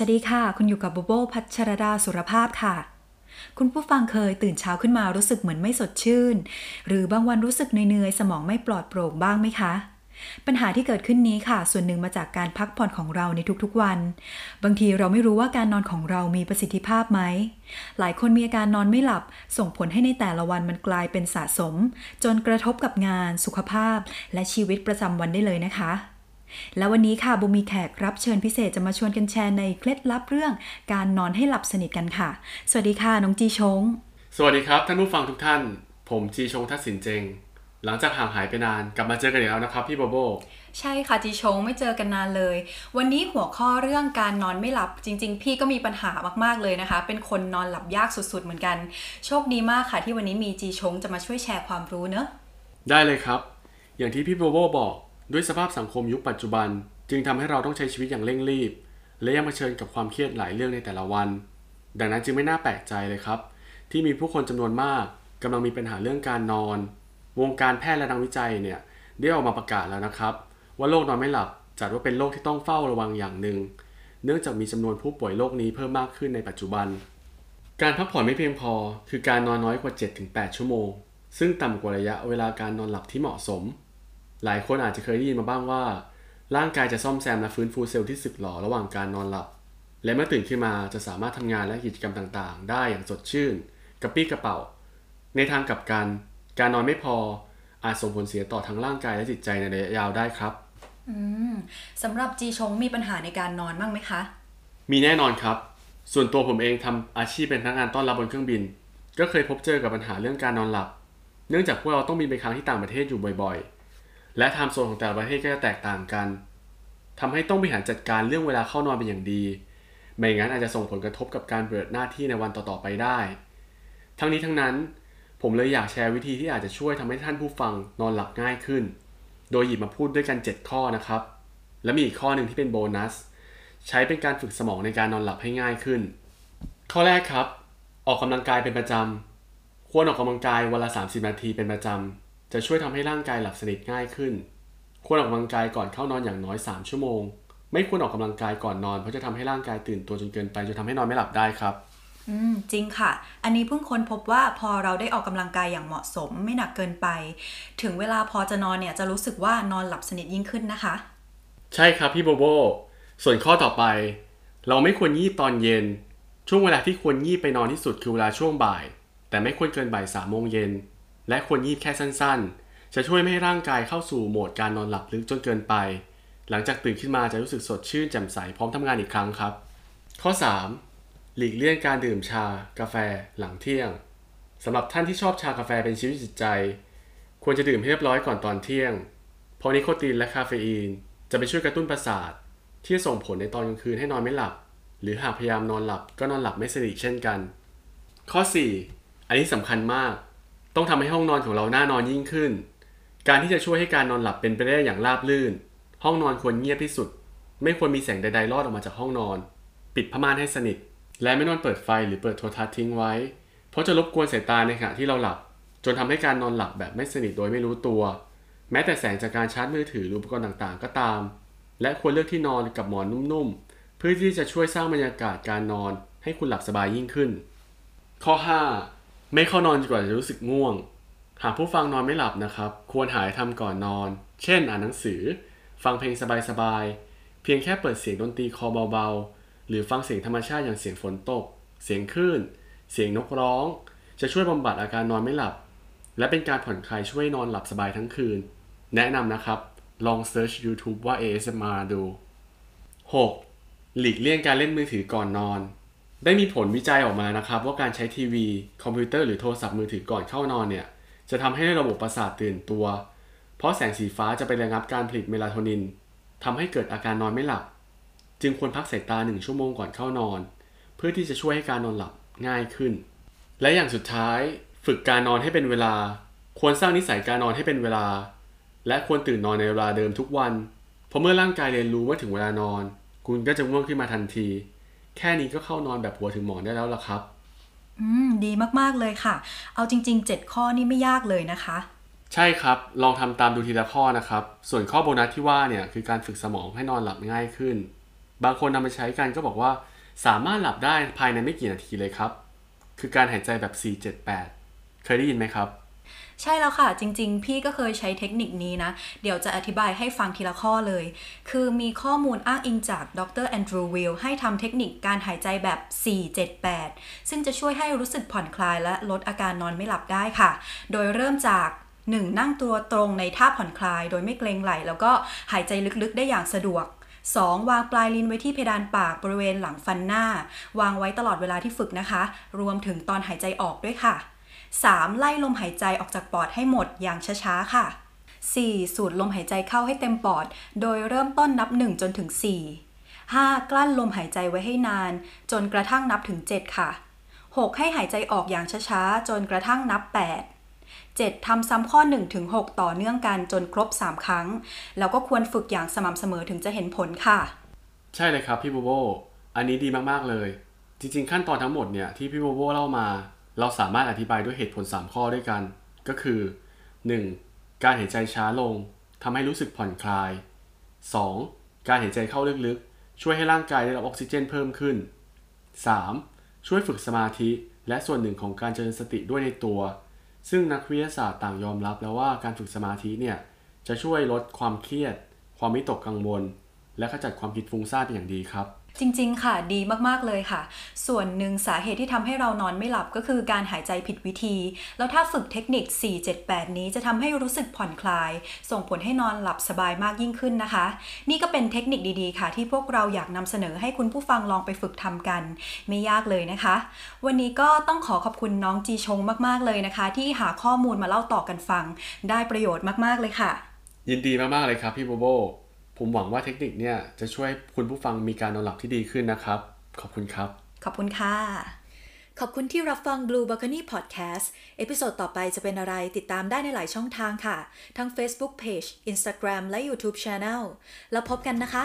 สวัสดีค่ะ คุณอยู่กับโบโบพัชรดาสุรภาพค่ะ คุณผู้ฟังเคยตื่นเช้าขึ้นมารู้สึกเหมือนไม่สดชื่น หรือบางวันรู้สึกเหนื่อยๆ สมองไม่ปลอดโปร่งบ้างไหมคะ ปัญหาที่เกิดขึ้นนี้ค่ะ ส่วนหนึ่งมาจากการพักผ่อนของเราในทุกๆวัน บางทีเราไม่รู้ว่าการนอนของเรามีประสิทธิภาพไหม หลายคนมีอาการนอนไม่หลับ ส่งผลให้ในแต่ละวันมันกลายเป็นสะสม จนกระทบกับงาน สุขภาพ และชีวิตประจำวันได้เลยนะคะ แล้ววันนี้ค่ะบุมมีแขกรับเชิญพิเศษจะมาชวนกันแชร์ในเคล็ดลับเรื่องการนอนให้หลับสนิทกันค่ะ สวัสดีค่ะน้องจีชง สวัสดีครับท่านผู้ฟังทุกท่าน ผมจีชงทัศสินเจง หลังจากห่างหายไปนานกลับมาเจอกันอีกแล้วนะครับพี่โบโบใช่ค่ะจีชงไม่เจอกันนานเลย วันนี้หัวข้อเรื่องการนอนไม่หลับจริง ๆ พี่ก็มีปัญหามากๆเลยนะคะ เป็นคนนอนหลับยากสุดๆเหมือนกัน โชคดีมากค่ะที่วันนี้มีจีชงจะมาช่วยแชร์ความรู้เนอะได้เลยครับ อย่างที่พี่โบโบบอก ด้วยสภาพสังคมยุคปัจจุบัน จึงทำให้เราต้องใช้ชีวิตอย่างเร่งรีบ และยังเผชิญกับความเครียดหลายเรื่องในแต่ละวัน ดังนั้นจึงไม่น่าแปลกใจเลยครับ ที่มีผู้คนจำนวนมากกำลังมีปัญหาเรื่องการนอน วงการแพทย์และนักวิจัยเนี่ยได้ออกมาประกาศแล้วนะครับ ว่าโรคนอนไม่หลับจัดว่าเป็นโรคที่ต้องเฝ้าระวังอย่างหนึ่ง เนื่องจากมีจำนวนผู้ป่วยโรคนี้เพิ่มมากขึ้นในปัจจุบัน การพักผ่อนไม่เพียงพอ คือการนอนน้อยกว่า 7-8 ชั่วโมง ซึ่งต่ำกว่าระยะเวลาการนอนหลับที่เหมาะสม หลายคนอาจจะเคยได้ยินมาบ้างว่า ร่างกายจะซ่อมแซมและฟื้นฟูเซลล์ที่สึกหรอระหว่างการนอนหลับ และเมื่อตื่นขึ้นมาจะสามารถทำงานและกิจกรรมต่างๆ ได้อย่างสดชื่น กระปรี้กระเป๋า ในทางกลับกัน การนอนไม่พออาจส่งผลเสียต่อทั้งร่างกายและจิตใจในระยะยาวได้ครับอืมสำหรับจีชงมีปัญหาในการนอนบ้างไหมคะ มีแน่นอนครับ ส่วนตัวผมเองทำอาชีพเป็นพนักงานต้อนรับบนเครื่องบิน ก็เคยพบเจอกับปัญหาเรื่องการนอนหลับ เนื่องจากพวกเราต้องบินไปค้างที่ต่างประเทศอยู่บ่อยๆ และไทม์โซนของแต่ละประเทศก็จะแตกต่างกันทำให้ต้องบริหารจัดการเรื่องเวลาเข้านอนเป็นอย่างดี ไม่งั้นอาจจะส่งผลกระทบกับการเปิดหน้าที่ในวันต่อๆไปได้ ทั้งนี้ทั้งนั้น ผมเลยอยากแชร์วิธีที่อาจจะช่วยทำให้ท่านผู้ฟังนอนหลับง่ายขึ้น โดยหยิบมาพูดด้วยกัน 7 ข้อนะครับ และมีอีกข้อหนึ่งที่เป็นโบนัส ใช้เป็นการฝึกสมองในการนอนหลับให้ง่ายขึ้น ข้อแรกครับ ออกกำลังกายเป็นประจำควรออกกำลังกายวันละ 30 นาทีเป็นประจำ จะช่วยทำให้ร่างกายหลับสนิทง่ายขึ้น ควรออกกำลังกายก่อนเข้านอนอย่างน้อย 3 ชั่วโมง ไม่ควรออกกำลังกายก่อนนอนเพราะจะทำให้ร่างกายตื่นตัวจนเกินไปจนทำให้นอนไม่หลับได้ครับอืมจริงค่ะ อันนี้เพิ่งค้นพบว่าพอเราได้ออกกำลังกายอย่างเหมาะสมไม่หนักเกินไป ถึงเวลาพอจะนอนเนี่ยจะรู้สึกว่านอนหลับสนิทยิ่งขึ้นนะคะ ใช่ครับพี่โบโบ ส่วนข้อต่อไป เราไม่ควรยี่ตอนเย็น ช่วงเวลาที่ควรยี่ไปนอนที่สุดคือเวลาช่วงบ่าย แต่ไม่ควรเกินบ่ายสามโมงเย็น และควรยี่แค่สั้นๆ จะช่วยไม่ให้ร่างกายเข้าสู่โหมดการนอนหลับลึกจนเกินไป หลังจากตื่นขึ้นมาจะรู้สึกสดชื่นแจ่มใสพร้อมทำงานอีกครั้งครับ ข้อ 3. หลีกเลี่ยงการดื่มชา กาแฟ หลังเที่ยงสำหรับท่านที่ชอบชากาแฟเป็นชีวิตจิตใจ ควรจะดื่มให้เรียบร้อยก่อนตอนเที่ยง เพราะนิโคตินและคาเฟอีนจะไปช่วยกระตุ้นประสาท ที่จะส่งผลในตอนกลางคืนให้นอนไม่หลับ หรือหากพยายามนอนหลับก็นอนหลับไม่สนิทเช่นกัน ข้อ 4. อันนี้สำคัญมาก ต้องทำให้ห้องนอนของเราน่านอนยิ่งขึ้น การที่จะช่วยให้การนอนหลับเป็นไปได้อย่างราบรื่น ห้องนอนควรเงียบที่สุด ไม่ควรมีแสงใดๆลอดออกมาจากห้องนอน ปิดผ้าม่านให้สนิท และไม่นอนเปิดไฟหรือเปิดโทรทัศน์ทิ้งไว้ เพราะจะรบกวนสายตาในขณะที่เราหลับ จนทำให้การนอนหลับแบบไม่สนิทโดยไม่รู้ตัว แม้แต่แสงจากการชาร์จมือถือหรืออุปกรณ์ต่างๆ ก็ตาม และควรเลือกที่นอนกับหมอนนุ่มๆ เพื่อที่จะช่วยสร้างบรรยากาศการนอน ให้คุณหลับสบายยิ่งขึ้น ข้อ 5 ไม่เข้านอนจนกว่าจะรู้สึกง่วง หากผู้ฟังนอนไม่หลับนะครับ ควรหาอะไรทำก่อนนอน เช่น อ่านหนังสือ ฟังเพลงสบายๆ เพียงแค่เปิดเสียงดนตรีคอเบาๆ หรือฟังเสียงธรรมชาติอย่างเสียงฝนตก เสียงคลื่น เสียงนกร้อง จะช่วยบำบัดอาการนอนไม่หลับ และเป็นการผ่อนคลายช่วยนอนหลับสบายทั้งคืน แนะนำนะครับ ลอง search YouTube ว่า ASMR ดู 6. หลีกเลี่ยงการเล่นมือถือก่อนนอน ได้มีผลวิจัยออกมานะครับว่าการใช้ทีวี คอมพิวเตอร์หรือโทรศัพท์มือถือก่อนเข้านอนเนี่ยจะทำให้ระบบประสาทตื่นตัว เพราะแสงสีฟ้าจะไประงับการผลิตเมลาโทนินทำให้เกิดอาการนอนไม่หลับ จึงควรพักสายตาหนึ่งชั่วโมงก่อนเข้านอน เพื่อที่จะช่วยให้การนอนหลับง่ายขึ้น และอย่างสุดท้าย ฝึกการนอนให้เป็นเวลา ควรสร้างนิสัยการนอนให้เป็นเวลา และควรตื่นนอนในเวลาเดิมทุกวัน เพราะเมื่อร่างกายเรียนรู้ว่าถึงเวลานอน คุณก็จะง่วงขึ้นมาทันที แค่นี้ก็เข้านอนแบบหัวถึงหมอนได้แล้วล่ะครับ อืม ดีมากๆเลยค่ะ เอาจริง ๆ 7 ข้อนี่ไม่ยากเลยนะคะ ใช่ครับ ลองทำตามดูทีละข้อนะครับ ส่วนข้อโบนัสที่ว่าเนี่ยคือการฝึกสมองให้นอนหลับง่ายขึ้น บางคนนำมาใช้กันก็บอกว่า สามารถหลับได้ภายในไม่กี่นาทีเลยครับ คือการหายใจแบบ 478 เคยได้ยินไหมครับ ใช่แล้วค่ะจริง ๆ พี่ก็เคยใช้เทคนิคนี้นะ เดี๋ยวจะอธิบายให้ฟังทีละข้อเลย คือมีข้อมูลอ้างอิงจากดรแอนดรูวิลให้ทำเทคนิคการหายใจแบบ 478 ซึ่งจะช่วยให้รู้สึกผ่อนคลายและลดอาการนอนไม่หลับได้ค่ะ โดยเริ่มจาก 1. นั่งตัวตรงในท่าผ่อนคลาย โดยไม่เกรงไหล่แล้วก็หายใจลึกๆ ได้อย่างสะดวก 2. วางปลายลิ้นไว้ที่เพดานปากบริเวณหลังฟันหน้า วางไว้ตลอดเวลาที่ฝึกนะคะ รวมถึงตอนหายใจออกด้วยค่ะ 3. ไล่ลมหายใจออกจากปอดให้หมดอย่างช้าๆ ค่ะ 4. สูดลมหายใจเข้าให้เต็มปอด โดยเริ่มต้นนับ 1 จนถึง 4 5. กลั้นลมหายใจไว้ให้นาน จนกระทั่งนับถึง 7 ค่ะ 6. ให้หายใจออกอย่างช้าๆ จนกระทั่งนับ 8 7. ทำซ้ำข้อ 1 ถึง 6 ต่อเนื่องกันจนครบ 3 ครั้ง แล้วก็ควรฝึกอย่างสม่ำเสมอถึงจะเห็นผลค่ะ ใช่เลยครับพี่โบโบ อันนี้ดีมากๆเลย จริงๆ ขั้นตอนทั้งหมดเนี่ยที่พี่โบโบเล่ามา เราสามารถอธิบายด้วยเหตุผล 3 ข้อด้วยกัน ก็คือ 1. การหายใจช้าลงทำให้รู้สึกผ่อนคลาย 2. การหายใจเข้าลึกๆ ช่วยให้ร่างกายได้รับออกซิเจนเพิ่มขึ้น 3. ช่วยฝึกสมาธิและส่วนหนึ่งของการเจริญสติด้วยในตัว ซึ่งนักวิทยาศาสตร์ต่างยอมรับแล้วว่าการฝึกสมาธิเนี่ยจะช่วยลดความเครียด ความวิตกกังวล และขจัดความคิดฟุ้งซ่านเป็นอย่างดีครับ จริง ๆ ค่ะ ดีมากๆ เลยค่ะ ส่วนหนึ่งสาเหตุที่ทำให้เรานอนไม่หลับก็คือการหายใจผิดวิธี แล้วถ้าฝึกเทคนิค 478 นี้จะทำให้รู้สึกผ่อนคลาย ส่งผลให้นอนหลับสบายมากยิ่งขึ้นนะคะ นี่ก็เป็นเทคนิคดีๆ ค่ะ ที่พวกเราอยากนำเสนอให้คุณผู้ฟังลองไปฝึกทำกัน ไม่ยากเลยนะคะ วันนี้ก็ต้องขอขอบคุณน้องจีชงมากๆ เลยนะคะ ที่หาข้อมูลมาเล่าต่อกันฟัง ได้ประโยชน์มากๆ เลยค่ะ ยินดีมากๆ เลยครับพี่โบโบ ผมหวังว่าเทคนิคเนี่ยจะช่วยคุณผู้ฟังมีการนอนหลับที่ดีขึ้นนะครับ ขอบคุณครับ ขอบคุณค่ะ ขอบคุณที่รับฟัง Blue Balcony Podcast เอพิโซดต่อไปจะเป็นอะไรติดตามได้ในหลายช่องทางค่ะ ทั้ง Facebook Page Instagram และ YouTube Channel แล้วพบกันนะคะ